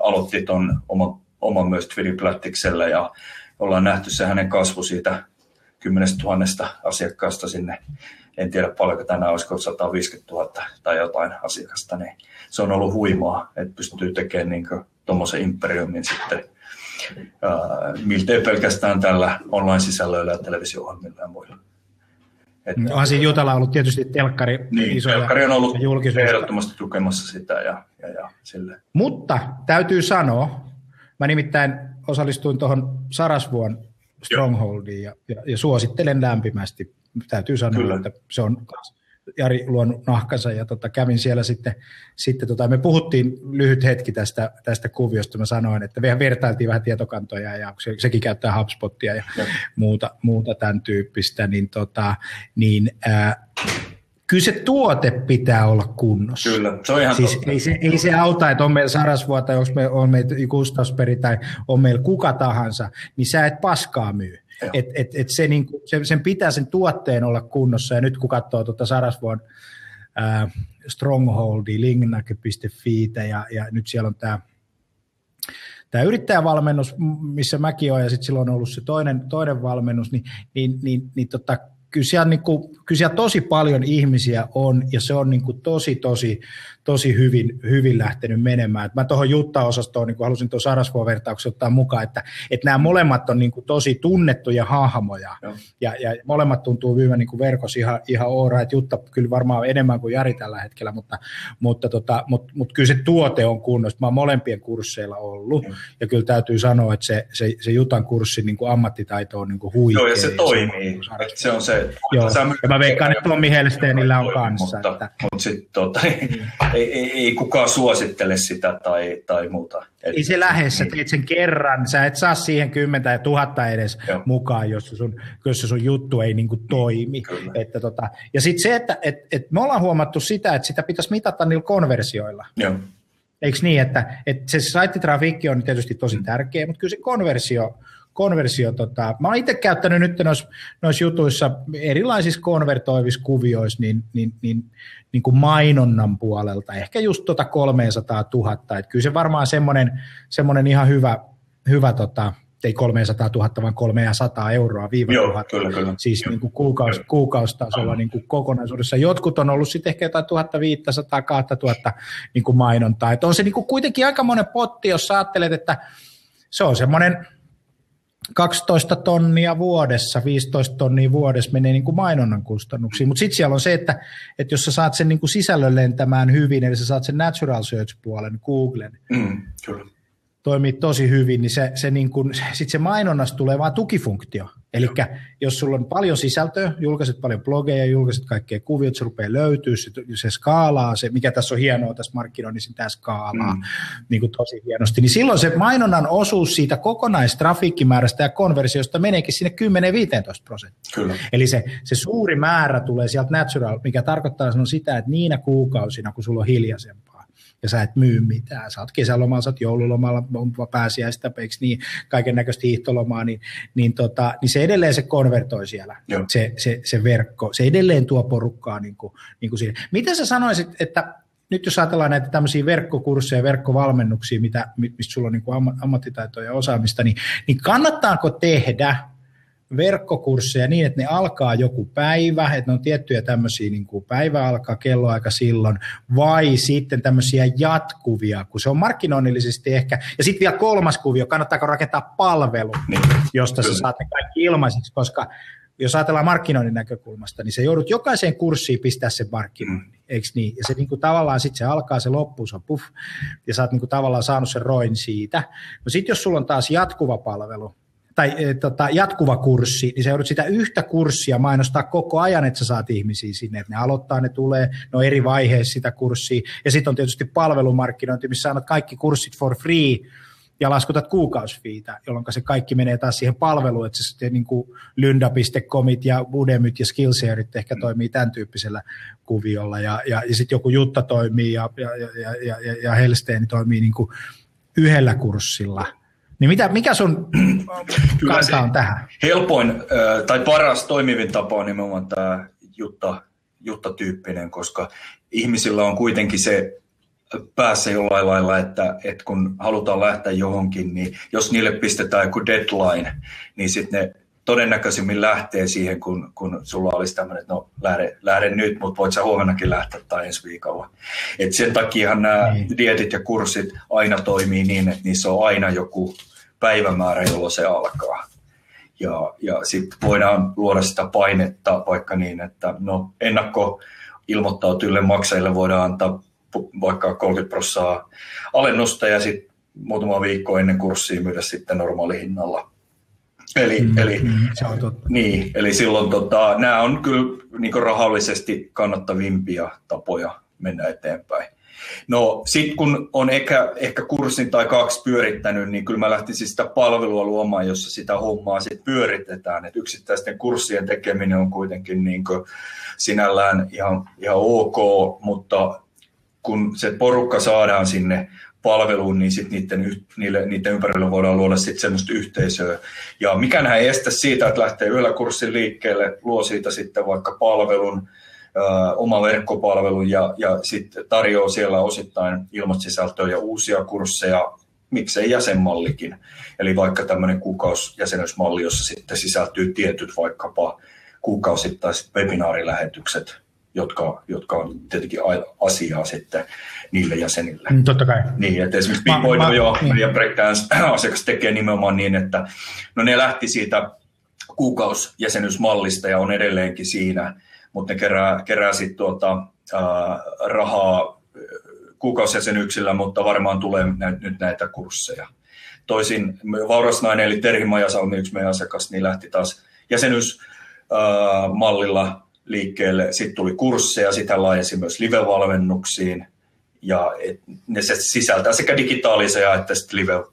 aloitti ton oman, oman myös Twiliplättiksellä ja ollaan nähty se hänen kasvu siitä 10 000 asiakkaasta sinne, en tiedä paljonko tänään olisiko 150 000 tai jotain asiakasta, niin se on ollut huimaa, että pystyy tekemään niin tuommoisen imperiumin sitten ää, miltei pelkästään tällä online-sisällöillä ja televisio-ohjelmilla ja muilla. Että, Onhan siinä Jutalla ollut tietysti telkkari niin, isoja telkkari on ollut ehdottomasti tukemassa sitä ja, ja, ja sille. Mutta täytyy sanoa, mä nimittäin osallistuin tuohon Sarasvuon Strongholdiin ja, ja, ja suosittelen lämpimästi. Täytyy sanoa, Kyllä. että se on Jari luonut nahkansa ja tota, kävin siellä sitten, sitten tota, me puhuttiin lyhyt hetki tästä, tästä kuviosta, mä sanoin, että vähän vertailtiin vähän tietokantoja ja se, sekin käyttää HubSpotia ja. Muuta, muuta tämän tyyppistä, niin, tota, niin ää, kyllä se tuote pitää olla kunnossa. Kyllä, se on ihan siis ei, se, ei se auta, että on meillä Sarasvuo tai onko me, on meillä Gustavsperi tai on meillä kuka tahansa, niin sä et paskaa myy. Et, et, et se, niin, se, sen pitää sen tuotteen olla kunnossa, ja nyt kun katsoo tuota Sarasvuon ää, Strongholdi, lingnake.fi, ja, ja nyt siellä on tämä tämä yrittäjävalmennus, missä mäkin olen, ja sitten silloin on ollut se toinen, toinen valmennus, niin, niin, niin, niin tota, kyllä siellä, niin kuin, kyllä siellä tosi paljon ihmisiä on, ja se on niin kuin tosi, tosi, tosi hyvin, hyvin lähtenyt menemään. Et mä tuohon Jutta-osastoon niin halusin tuon Sarasvuo-vertauksen ottaa mukaan, että, että nämä molemmat on niin kuin tosi tunnettuja hahmoja, ja, ja molemmat tuntuu hyvin niin verkossa ihan, ihan oora, että Jutta kyllä varmaan enemmän kuin Jari tällä hetkellä, mutta, mutta, tota, mutta, mutta kyllä se tuote on kunnossa. Mä oon molempien kursseilla ollut, mm. ja kyllä täytyy sanoa, että se, se, se Jutan kurssin niin kuin ammattitaito on niin kuin huikea. Joo, ja se toimii. Se on, se, on se Joo, ja mä veikkaan, että Tommi Helsteenillä on kanssa. Mutta, että... mutta sitten tota, niin, ei, ei, ei, kukaan suosittele sitä tai, tai muuta. Et, ei se lähes, sä teet sen kerran, sä et saa siihen kymmentä ja tuhatta edes Joo. mukaan, jos sun, jos sun juttu ei niinku toimi. Että tota, ja sitten se, että et, et me ollaan huomattu sitä, että sitä pitäisi mitata niillä konversioilla. Joo. Eikö niin, että, että se saittitrafiikki on tietysti tosi tärkeä, mutta kyllä se konversio, konversio tota, mä oon itse käyttänyt nyt noissa, noissa jutuissa erilaisissa konvertoivissa kuvioissa niin, niin, niin, niin kuin mainonnan puolelta, ehkä just tota 300 000, että kyllä se varmaan semmoinen, semmoinen ihan hyvä, hyvä tota, ei 300 000, vaan 300 euroa viiva Joo, tuhat, kyllä, kyllä. siis niin kuin kuukaus, kuukaustasolla niin kuin kokonaisuudessa. Jotkut on ollut sitten ehkä jotain 1500, 2000 niin kuin mainontaa. Että on se niin kuin kuitenkin aika monen potti, jos ajattelet, että se on semmoinen 12 tonnia vuodessa, 15 tonnia vuodessa menee niin kuin mainonnan kustannuksiin, mutta sitten siellä on se, että, että jos sä saat sen niin kuin sisällön lentämään hyvin, eli sä saat sen natural search-puolen, Googlen, mm, kyllä toimii tosi hyvin, niin se, se, niin kun, sit se mainonnasta tulee vaan tukifunktio. Eli jos sulla on paljon sisältöä, julkaiset paljon blogeja, julkaiset kaikkea kuviot, se rupeaa löytyä, se, se skaalaa, se, mikä tässä on hienoa tässä markkinoinnissa, tämä skaalaa mm. niin kuin tosi hienosti, niin silloin se mainonnan osuus siitä kokonaistrafiikkimäärästä ja konversiosta meneekin sinne 10-15 prosenttia. Eli se, se suuri määrä tulee sieltä natural, mikä tarkoittaa sitä, että niinä kuukausina, kun sulla on hiljaisempaa, ja sä et myy mitään. Sä oot kesälomalla, sä oot joululomalla, pääsiäistä, eikö niin, kaiken näköistä hiihtolomaa, niin, niin, tota, niin se edelleen se konvertoi siellä, se, se, se, verkko. Se edelleen tuo porukkaa niin kuin, niin kuin siinä. Miten sä sanoisit, että nyt jos ajatellaan näitä tämmöisiä verkkokursseja, verkkovalmennuksia, mitä, mistä sulla on niin kuin ammattitaitoja ja osaamista, niin, niin kannattaako tehdä verkkokursseja niin, että ne alkaa joku päivä, että ne on tiettyjä tämmöisiä, niin kuin päivä alkaa kelloaika silloin, vai sitten tämmöisiä jatkuvia, kun se on markkinoinnillisesti ehkä, ja sitten vielä kolmas kuvio, kannattaako rakentaa palvelu, niin, josta sä saat ne kaikki ilmaisiksi, koska jos ajatellaan markkinoinnin näkökulmasta, niin se joudut jokaiseen kurssiin pistää sen markkinoinnin, mm. eikö niin? Ja se niin kuin tavallaan sitten se alkaa, se loppuu, se on puff, ja sä oot niin kuin tavallaan saanut sen roin siitä. No sitten jos sulla on taas jatkuva palvelu, tai e, tota, jatkuva kurssi, niin sä joudut sitä yhtä kurssia mainostaa koko ajan, että sä saat ihmisiä sinne, että ne aloittaa, ne tulee, ne on eri vaiheessa sitä kurssia, ja sitten on tietysti palvelumarkkinointi, missä annat kaikki kurssit for free, ja laskutat kuukausifiitä, jolloin se kaikki menee taas siihen palveluun, että se sitten niin kuin lynda.comit ja Udemyt ja Skillsharet ehkä toimii tämän tyyppisellä kuviolla ja, ja, ja sitten joku Jutta toimii ja, ja, ja, ja, ja, Helsteeni toimii niin kuin yhdellä kurssilla. Niin mitä, mikä sun [CLEARS THROAT] kanta on tähän? Helpoin tai paras toimivin tapa on nimenomaan tämä Jutta, Jutta-tyyppinen, koska ihmisillä on kuitenkin se päässä jollain lailla, että, että kun halutaan lähteä johonkin, niin jos niille pistetään joku deadline, niin sitten ne todennäköisimmin lähtee siihen, kun, kun sulla olisi tämmöinen, että no lähde, lähde nyt, mutta voit sä huomennakin lähteä tai ensi viikolla. Et sen takia nämä niin. dietit ja kurssit aina toimii niin, että niissä on aina joku päivämäärä, jolloin se alkaa. Ja, ja sitten voidaan luoda sitä painetta vaikka niin, että no ennakko ilmoittautujille maksajille voidaan antaa vaikka 30 prosenttia alennusta ja sitten muutama viikko ennen kurssia myydä sitten normaali hinnalla. Eli, mm, eli, mm, se on totta. Niin, eli silloin tota, nämä on kyllä niin rahallisesti kannattavimpia tapoja mennä eteenpäin. No sitten kun on ehkä, ehkä kurssin tai kaksi pyörittänyt, niin kyllä mä lähtisin sitä palvelua luomaan, jossa sitä hommaa sitten pyöritetään. Et yksittäisten kurssien tekeminen on kuitenkin niin sinällään ihan, ihan ok, mutta kun se porukka saadaan sinne palveluun, niin sitten niiden, niille, niiden ympärillä voidaan luoda sitten semmoista yhteisöä. Ja mikään ei estä siitä, että lähtee yhdellä kurssin liikkeelle, luo siitä sitten vaikka palvelun, oma verkkopalvelun ja, ja sitten tarjoaa siellä osittain ilmasisältöä ja uusia kursseja, miksei jäsenmallikin. Eli vaikka tämmöinen kuukausjäsenyysmalli, jossa sitten sisältyy tietyt vaikkapa kuukausittaiset webinaarilähetykset, jotka, jotka on tietenkin asiaa sitten niille jäsenille. Mm, totta kai. Niin, että esimerkiksi Pinpoint jo niin. breakdance-asiakas [CLEARS THROAT] tekee nimenomaan niin, että no ne lähti siitä kuukausjäsenyysmallista ja on edelleenkin siinä, mutta ne kerää, kerää sitten tuota, äh, rahaa kuukausjäsenyksillä, mutta varmaan tulee nä- nyt näitä kursseja. Toisin Vaurasnainen eli Terhi Majasalmi, yksi meidän asiakas, niin lähti taas jäsenyysmallilla liikkeelle. Sitten tuli kursseja, sitä laajensi myös live-valmennuksiin ja ne se sisältää sekä digitaalisia että live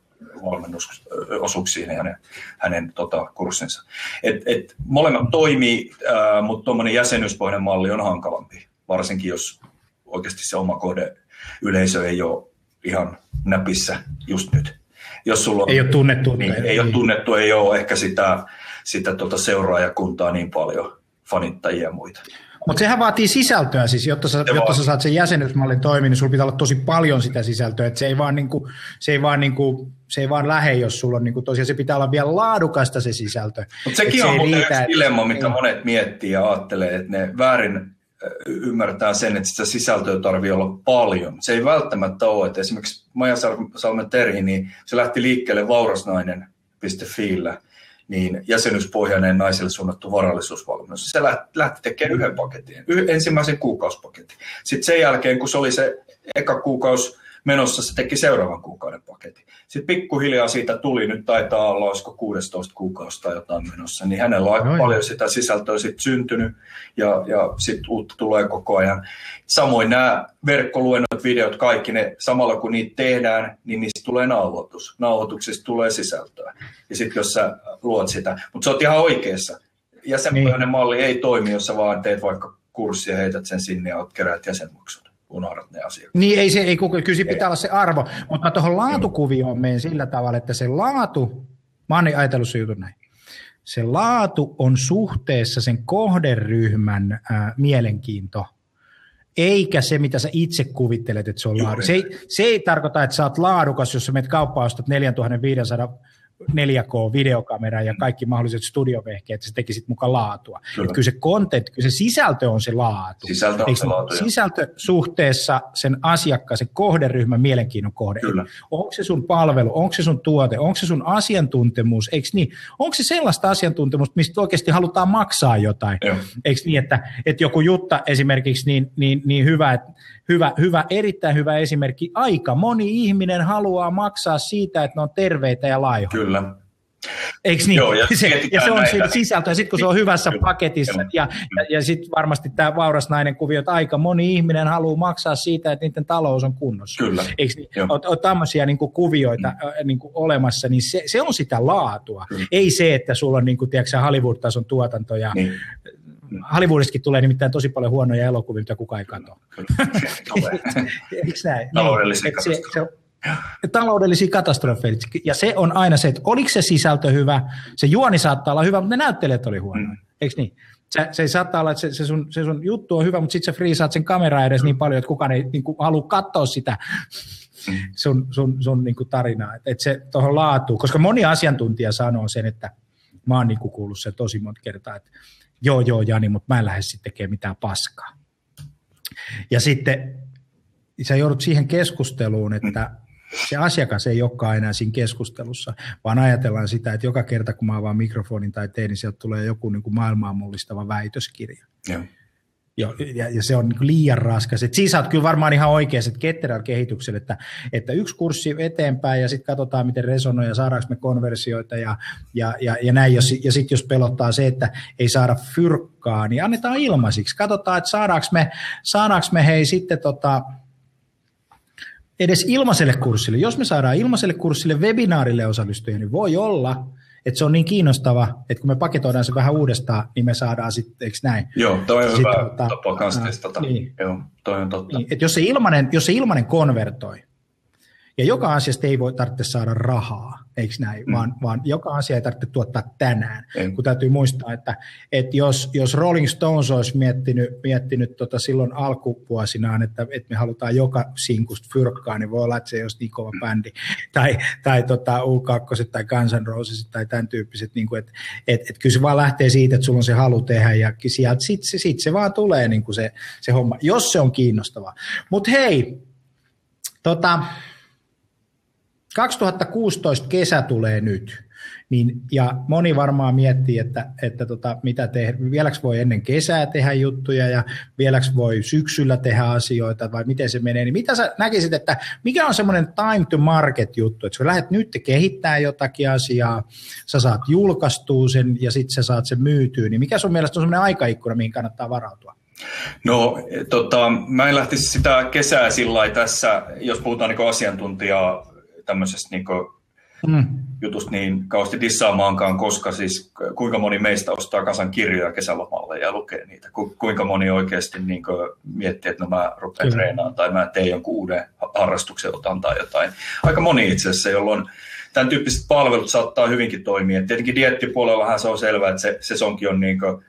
valmennusosuuksiin hänen, hänen tota, kurssinsa. Et, et, molemmat toimii, äh, mutta tuommoinen jäsenyyspohjainen malli on hankalampi, varsinkin jos oikeasti se oma kohde yleisö ei ole ihan näpissä just nyt. Jos sulla on, ei ole tunnettu. Niin, ei, ei ole tunnettu, ei ole ehkä sitä, sitä tota seuraajakuntaa niin paljon, fanittajia ja muita. Mutta sehän vaatii sisältöä siis, jotta sä, jotta sä saat sen jäsenyysmallin toimia, niin sulla pitää olla tosi paljon sitä sisältöä, että se ei vaan, niinku, se ei vaan, niinku, se ei vaan lähe, jos sulla on niinku, tosiaan se pitää olla vielä laadukasta se sisältö. Mutta sekin se on muuten riitä, yksi dilemma, mitä ei. monet miettii ja ajattelee, että ne väärin ymmärtää sen, että sitä sisältöä tarvii olla paljon. Se ei välttämättä ole, että esimerkiksi Maja Salmen Terhi, niin se lähti liikkeelle vaurasnainen.fiillä niin jäsenyyspohjainen naisille suunnattu varallisuusvalmennus. Se lähti tekemään yhden paketin, ensimmäisen kuukausipaketin. Sitten sen jälkeen, kun se oli se eka kuukausi menossa, se teki seuraavan kuukauden paketin. Sitten pikkuhiljaa siitä tuli, nyt taitaa olla, olisiko 16 kuukausta jotain menossa, niin hänellä on aika Noin. paljon sitä sisältöä sitten syntynyt ja, ja sitten uutta tulee koko ajan. Samoin nämä verkkoluennot, videot, kaikki ne, samalla kun niitä tehdään, niin niistä tulee nauhoitus. Nauhoituksista tulee sisältöä. Ja sitten jos sä luot sitä, mutta se on ihan oikeassa. Jäsenpohjainen niin. malli ei toimi, jos sä vaan teet vaikka kurssia, heität sen sinne ja keräät jäsenmaksut unohdat ne asiat. Niin, ei se, ei, kyllä pitää olla se arvo, mutta tuohon laatukuvioon menen sillä tavalla, että se laatu, mä oon ajatellut se jutun näin, se laatu on suhteessa sen kohderyhmän äh, mielenkiinto, eikä se, mitä sä itse kuvittelet, että se on laadukas. Se ei, se ei tarkoita, että sä oot laadukas, jos sä menet kauppaan ostat 4500 4K-videokamera ja kaikki mahdolliset studiovehkeet, että se teki sitten mukaan laatua. Kyllä. kyllä se content, kyllä se sisältö on se laatu. Sisältö on se laatu, Sisältö suhteessa sen asiakkaan, sen kohderyhmän mielenkiinnon kohde. Kyllä. Onko se sun palvelu, onko se sun tuote, onko se sun asiantuntemus, eikö niin? Onko se sellaista asiantuntemusta, mistä oikeasti halutaan maksaa jotain? Joo. Eikö niin, että, että joku Jutta esimerkiksi niin, niin, niin hyvä, että hyvä, hyvä, erittäin hyvä esimerkki. Aika moni ihminen haluaa maksaa siitä, että ne on terveitä ja laihoja. Kyllä. Eikö niin? Joo, ja se, ja se on siinä niin- sisältö, ja sitten kun se on hyvässä Kyllä, paketissa, kyllä, ja, ja, ja sitten varmasti tämä vauras nainen kuvio, että aika moni ihminen haluaa maksaa siitä, että niiden talous on kunnossa. Kyllä, Eikö niin? On, on tämmöisiä niin kuin kuvioita mm. niin kuin olemassa, niin se, se on sitä laatua. Kyllä. Ei se, että sulla on niin kuin, tiedätkö, Hollywood-tason tuotanto, ja Niin. Hollywoodistakin tulee nimittäin tosi paljon huonoja elokuvia, mitä kukaan ei katso. [LAUGHS] Eikö näin? Taloudellisia Niin, se, se, taloudellisia katastrofeja. Ja se on aina se, että oliko se sisältö hyvä, se juoni saattaa olla hyvä, mutta ne näyttelijät oli huono. Mm. Eikö niin? Se, se saattaa olla, että se, se, sun, se sun juttu on hyvä, mutta sitten sä friisaat sen kameraa edes niin paljon, että kukaan ei niin kuin, halua katsoa sitä sun, sun, sun niin kuin tarinaa. Että et se tuohon laatuun, koska moni asiantuntija sanoo sen, että mä oon niin kuin kuullut sen tosi monta kertaa, että joo joo Jani, mutta mä en lähde sitten tekemään mitään paskaa. Ja sitten sä joudut siihen keskusteluun, että se asiakas ei olekaan enää siinä keskustelussa, vaan ajatellaan sitä, että joka kerta kun mä avaan mikrofonin tai teen, niin sieltä tulee joku niin kuin maailmaa mullistava väitöskirja. Joo. Ja, ja, ja se on niin liian raskas. Et siinä sä oot kyllä varmaan ihan oikeassa, että ketterällä kehityksellä, että, että yksi kurssi eteenpäin ja sitten katsotaan, miten resonoi ja saadaanko me konversioita ja, ja, ja, ja näin. Jos, ja sitten jos pelottaa se, että ei saada fyrkkaa, niin annetaan ilmaisiksi. Katsotaan, että saadaanko me, saadaanko me hei sitten tota, edes ilmaiselle kurssille. Jos me saadaan ilmaiselle kurssille webinaarille osallistujia, niin voi olla, että se on niin kiinnostava, että kun me paketoidaan se vähän uudestaan, niin me saadaan sitten, eikö näin? Joo, toi on Sitten hyvä tota, tapa kans ää, testata. niin. Joo, toi on totta. Niin, että jos se, ilmanen, jos se ilmanen konvertoi, ja joka asiasta ei voi tarvitse saada rahaa, eikö näin, mm. vaan, vaan joka asia ei tarvitse tuottaa tänään. Ei. Kun täytyy muistaa, että, että jos, jos Rolling Stones olisi miettinyt, miettinyt tota silloin alkuvuosinaan, että, että me halutaan joka sinkusta fyrkkaa, niin voi olla, että se ei olisi niin kova bändi. [LAUGHS] Tai, tai tota U2 tai Guns N' Roses tai tämän tyyppiset. Niin kuin, että, että, että kyllä se vaan lähtee siitä, että sulla on se halu tehdä ja sieltä sitten se, sit se vaan tulee niin kuin se, se homma, jos se on kiinnostavaa. Mutta hei, tota, 2016 kesä tulee nyt, niin, ja moni varmaan miettii, että, että tota, mitä tehdä, vieläks voi ennen kesää tehdä juttuja ja vieläks voi syksyllä tehdä asioita vai miten se menee, niin mitä sä näkisit, että mikä on semmoinen time to market juttu, että kun lähdet nyt kehittää jotakin asiaa, sä saat julkaistua sen ja sitten sä saat sen myytyä, niin mikä sun mielestä on semmoinen aikaikkuna, mihin kannattaa varautua? No, tota, mä en lähtisi sitä kesää sillä tässä, jos puhutaan niin asiantuntijaa tämmöisestä niin Mm. jutusta niin kauheasti dissaamaankaan, koska siis kuinka moni meistä ostaa kasan kirjoja kesälomalle ja lukee niitä. Ku, kuinka moni oikeasti niin miettii, että no mä rupean Kyllä. treenaamaan tai mä teen jonkun uuden harrastuksen otan tai jotain. Aika moni itse asiassa, jolloin tämän tyyppiset palvelut saattaa hyvinkin toimia. Tietenkin diettipuolellahan se on selvää, että se sesonki on niin kuin,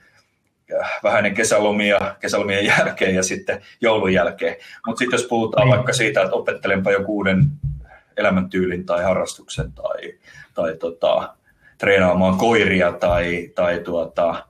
vähäinen kesälomia, kesälomien jälkeen ja sitten joulun jälkeen. Mutta sitten jos puhutaan Niin. vaikka siitä, että opettelenpa joku uuden elämäntyylin tai harrastuksen tai, tai tota, treenaamaan koiria tai, tai tuota,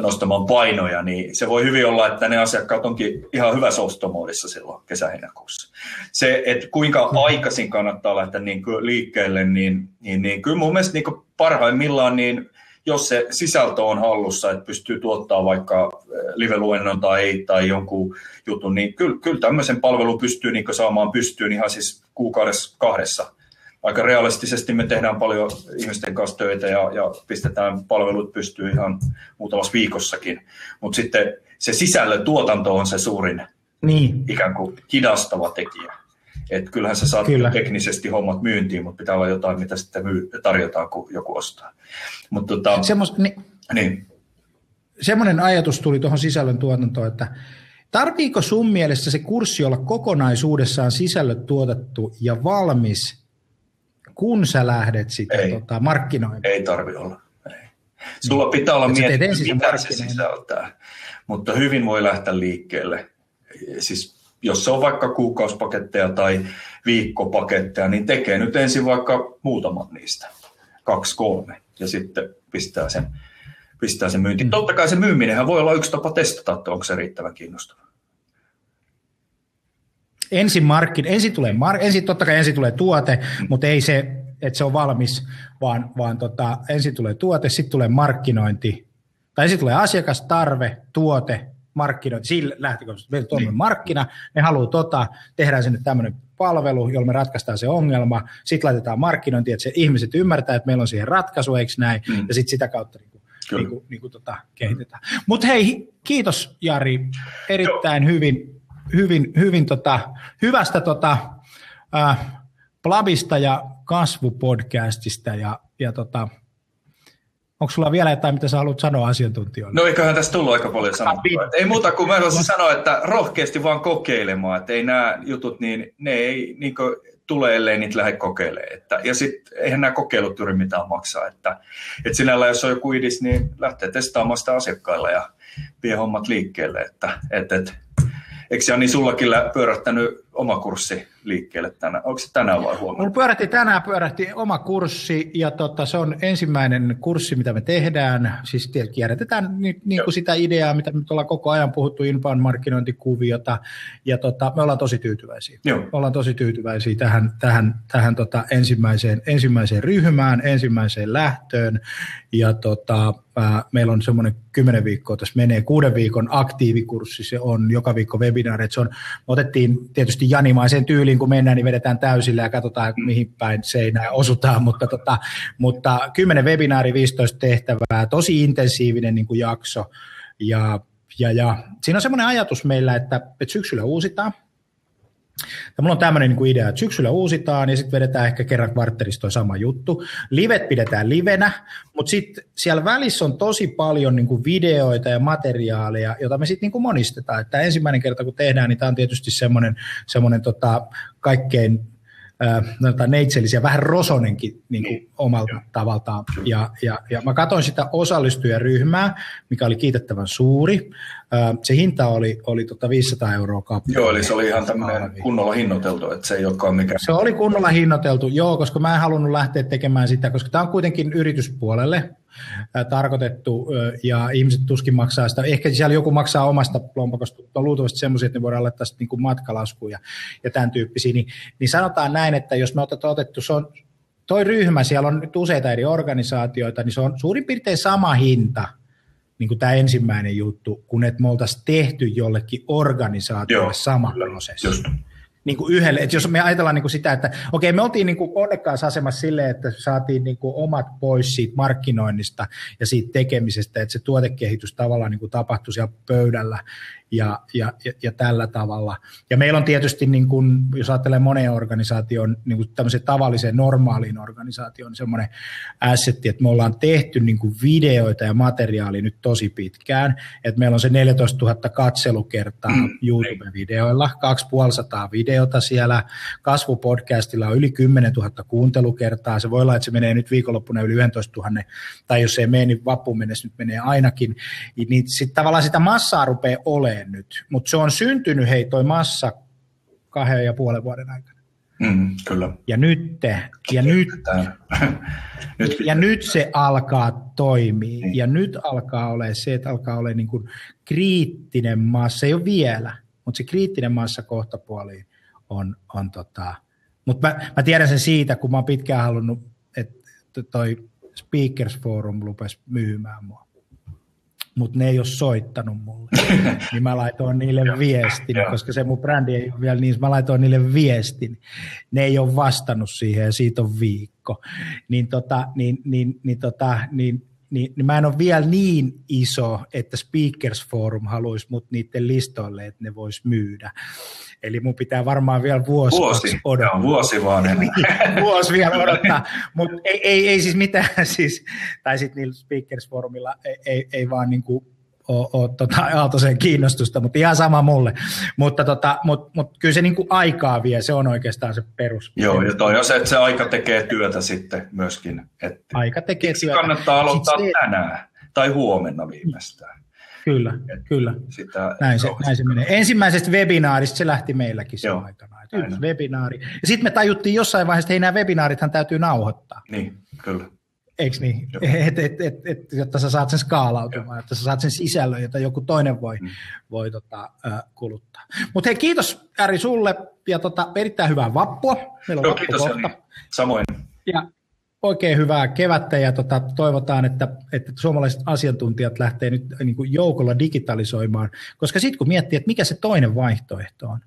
nostamaan painoja, niin se voi hyvin olla, että ne asiakkaat onkin ihan hyvässä ostomoodissa silloin kesä-heinäkuussa. Se, että kuinka aikaisin kannattaa lähteä niin kuin liikkeelle, niin, niin, niin kyllä mun mielestä niin parhaimmillaan, niin jos se sisältö on hallussa, että pystyy tuottaa vaikka live-luennon tai, tai jonkun jutun, niin kyllä, kyllä tämmöisen palvelun pystyy niin saamaan pystyyn ihan siis kuukaudessa kahdessa. Aika realistisesti me tehdään paljon ihmisten kanssa töitä ja, ja pistetään palvelut pystyyn ihan muutamassa viikossakin. Mutta sitten se sisällön tuotanto on se suurin Niin. ikään kuin hidastava tekijä. Et kyllähän sä saat Kyllä. teknisesti hommat myyntiin, mutta pitää olla jotain, mitä sitten myy- tarjotaan, kun joku ostaa. Mut tota, Semmos, niin, niin. semmoinen ajatus tuli tuohon sisällön tuotantoon, että tarviiko sun mielestä se kurssi olla kokonaisuudessaan sisällöt tuotettu ja valmis, kun sä lähdet sitä Ei. tota, markkinoimaan? Ei tarvi olla. Ei. Sulla pitää olla mietitty, mitä se sisältää. Mutta hyvin voi lähteä liikkeelle. Siis jos se on vaikka kuukausipaketteja tai viikkopaketteja, niin tekee nyt ensin vaikka muutaman niistä. Kaksi, kolme. Ja sitten pistää sen, pistää sen myyntiin. Mm. Totta kai se myyminenhän voi olla yksi tapa testata, että onko se riittävän kiinnostava. Ensin, markkin, ensin, tulee mar, ensin totta kai ensin tulee tuote, mutta ei se, että se on valmis, vaan, vaan tota, ensin tulee tuote, sitten tulee markkinointi, tai ensin tulee asiakastarve, tuote, markkinointi, sillä lähtökohtaisesti. Meillä on niin. markkina, ne haluaa tota, tehdään sinne tämmöinen palvelu, jolla me ratkaistaan se ongelma, sitten laitetaan markkinointi, että se ihmiset ymmärtää, että meillä on siihen ratkaisu, eikö näin, mm. ja sitten sitä kautta niin kuin, niin kuin, niin kuin tota, kehitetään. Mutta hei, kiitos Jari, erittäin Joo. hyvin, hyvin, hyvin tota, hyvästä tota, äh, Plabista ja kasvupodcastista ja, ja tota, Onko sulla vielä jotain, mitä sä haluat sanoa asiantuntijoille? No eiköhän tässä tullut aika paljon sanottua. Ei muuta kuin mä haluaisin sanoa, että rohkeasti vaan kokeilemaan, että ei nämä jutut, niin ne ei niin tule, ellei niitä lähde kokeilemaan. Että, ja sitten eihän nämä kokeilut juuri mitään maksaa. Että, että sinällä jos on joku idis, niin lähtee testaamaan sitä asiakkailla ja vie hommat liikkeelle. Että, et, et, eikö Jani sullakin pyörättänyt oma kurssi liikkeelle tänään? Onko se tänään vai huomenna? Mulla pyörähti tänään pyörähti oma kurssi ja tota, se on ensimmäinen kurssi, mitä me tehdään. Siis kierrätetään niin, niin kuin sitä ideaa, mitä me ollaan koko ajan puhuttu, inbound markkinointikuviota ja tota, me ollaan tosi tyytyväisiä. Joo. Me ollaan tosi tyytyväisiä tähän, tähän, tähän tota, ensimmäiseen, ensimmäiseen ryhmään, ensimmäiseen lähtöön ja tota, meillä on semmoinen kymmenen viikkoa tässä menee, kuuden viikon aktiivikurssi se on, joka viikko webinaari, se on, me otettiin tietysti janimaisen tyyliin, kun mennään, niin vedetään täysillä ja katsotaan, mihin päin seinään osutaan, [LAUGHS] mutta, tota, mutta 10 webinaari, 15 tehtävää, tosi intensiivinen niin kuin jakso, ja, ja, ja siinä on semmoinen ajatus meillä, että, että syksyllä uusitaan, ja mulla on tämmöinen niin idea, että syksyllä uusitaan ja sitten vedetään ehkä kerran kvartterissa toi sama juttu. Livet pidetään livenä, mutta sitten siellä välissä on tosi paljon niin kuin videoita ja materiaaleja, jota me sitten niin monistetaan. Että ensimmäinen kerta kun tehdään, niin tämä on tietysti semmoinen, semmoinen tota, kaikkein äh, neitsellisiä, vähän rosonenkin niin kuin niin. omalta ja. tavaltaan. Ja, ja, ja mä katsoin sitä osallistujaryhmää, mikä oli kiitettävän suuri. Äh, se hinta oli, oli tota 500 euroa kappale. Joo, eli se oli ihan tämmöinen kunnolla hinnoiteltu, että se ei olekaan mikään. Se oli kunnolla hinnoiteltu, joo, koska mä en halunnut lähteä tekemään sitä, koska tämä on kuitenkin yrityspuolelle, tarkoitettu ja ihmiset tuskin maksaa sitä. Ehkä siellä joku maksaa omasta lompakosta, on luultavasti semmoisia, että ne voidaan laittaa sitten niin matkalaskuja ja tämän tyyppisiä. Niin, niin sanotaan näin, että jos me otetaan otettu, se on, toi ryhmä, siellä on nyt useita eri organisaatioita, niin se on suurin piirtein sama hinta, niin kuin tämä ensimmäinen juttu, kun että me oltaisiin tehty jollekin organisaatiolle Joo, sama prosessi. Just niin kuin yhdelle, että jos me ajatellaan niin kuin sitä, että okei, me oltiin niin kuin onnekkaassa asemassa silleen, että saatiin niin kuin omat pois siitä markkinoinnista ja siitä tekemisestä, että se tuotekehitys tavallaan niin kuin tapahtui siellä pöydällä ja, ja, ja, ja tällä tavalla. Ja meillä on tietysti, niin kuin, jos ajattelee moneen organisaation, niin kuin tämmöiseen tavalliseen normaaliin organisaatioon, niin semmoinen assetti, että me ollaan tehty niin kuin videoita ja materiaalia nyt tosi pitkään, että meillä on se 14 000 katselukertaa mm. YouTube-videoilla, 2500 videota siellä, kasvupodcastilla on yli 10 000 kuuntelukertaa, se voi olla, että se menee nyt viikonloppuna yli 11 000, tai jos se ei mene, niin vappuun mennessä nyt menee ainakin, niin sitten tavallaan sitä massaa rupeaa olemaan, nyt, mutta se on syntynyt hei toi massa kahden ja puolen vuoden aikana. Mm, kyllä. Ja nyt, ja nyt, [LAUGHS] nyt, ja nyt se alkaa toimia. Niin. Ja nyt alkaa olla se, että alkaa olla niin kuin kriittinen massa, ei ole vielä, mutta se kriittinen massa kohtapuoliin on, on tota, mutta mä, mä, tiedän sen siitä, kun mä oon pitkään halunnut, että toi Speakers Forum rupesi myymään mua mutta ne ei ole soittanut mulle. [LAUGHS] niin mä laitoin niille viestin, koska se mun brändi ei ole vielä niin, mä laitoin niille viestin. Ne ei ole vastannut siihen ja siitä on viikko. Niin, tota, niin, niin, niin, tota, niin niin, niin mä en ole vielä niin iso, että Speakers Forum haluaisi mut niiden listoille, että ne vois myydä. Eli mun pitää varmaan vielä vuosi, vuosi odottaa. Joo, vuosi vaan. niin, [LAUGHS] vuosi vielä odottaa, mutta ei, ei, ei, siis mitään, [LAUGHS] siis, tai sitten niillä Speakers Forumilla ei, ei, ei vaan niin kuin ole, tota, Aaltosen kiinnostusta, mutta ihan sama mulle. Mutta tota, mut, mut kyllä se niinku aikaa vie, se on oikeastaan se perus. Joo, ja toi on se, että se aika tekee työtä sitten myöskin. Että aika tekee työtä. kannattaa aloittaa se... tänään tai huomenna viimeistään. Kyllä, Et kyllä. Sitä näin, se, näin se menee. Ensimmäisestä webinaarista se lähti meilläkin sen aikana. Webinaari. Ja sitten me tajuttiin jossain vaiheessa, että hei nämä webinaarithan täytyy nauhoittaa. Niin, kyllä. Eikö niin? [LAUGHS] Et, et, et, et, jotta sä saat sen skaalautumaan, jotta sä saat sen sisällön, jota joku toinen voi, mm. voi tota, äh, kuluttaa. Mutta hei, kiitos Ari sulle ja tota, erittäin hyvää vappua. Meillä on Joo, kiitos kohta. Samoin. Ja oikein hyvää kevättä ja tota, toivotaan, että, että suomalaiset asiantuntijat lähtee nyt niin kuin joukolla digitalisoimaan, koska sitten kun miettii, että mikä se toinen vaihtoehto on,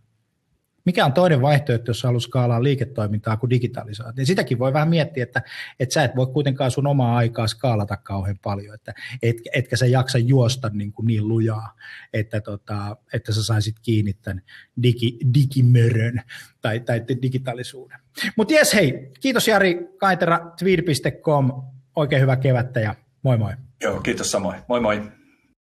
Mikä on toinen vaihtoehto, jos haluaa skaalaa liiketoimintaa kuin digitalisaatio? Niin sitäkin voi vähän miettiä, että, että sä et voi kuitenkaan sun omaa aikaa skaalata kauhean paljon, että et, etkä sä jaksa juosta niin, kuin niin lujaa, että, tota, että sä saisit kiinni tämän digi, digimörön tai, tai digitaalisuuden. Mutta jes, hei, kiitos Jari Kaitera, tweed.com, oikein hyvää kevättä ja moi moi. Joo, kiitos samoin. Moi moi.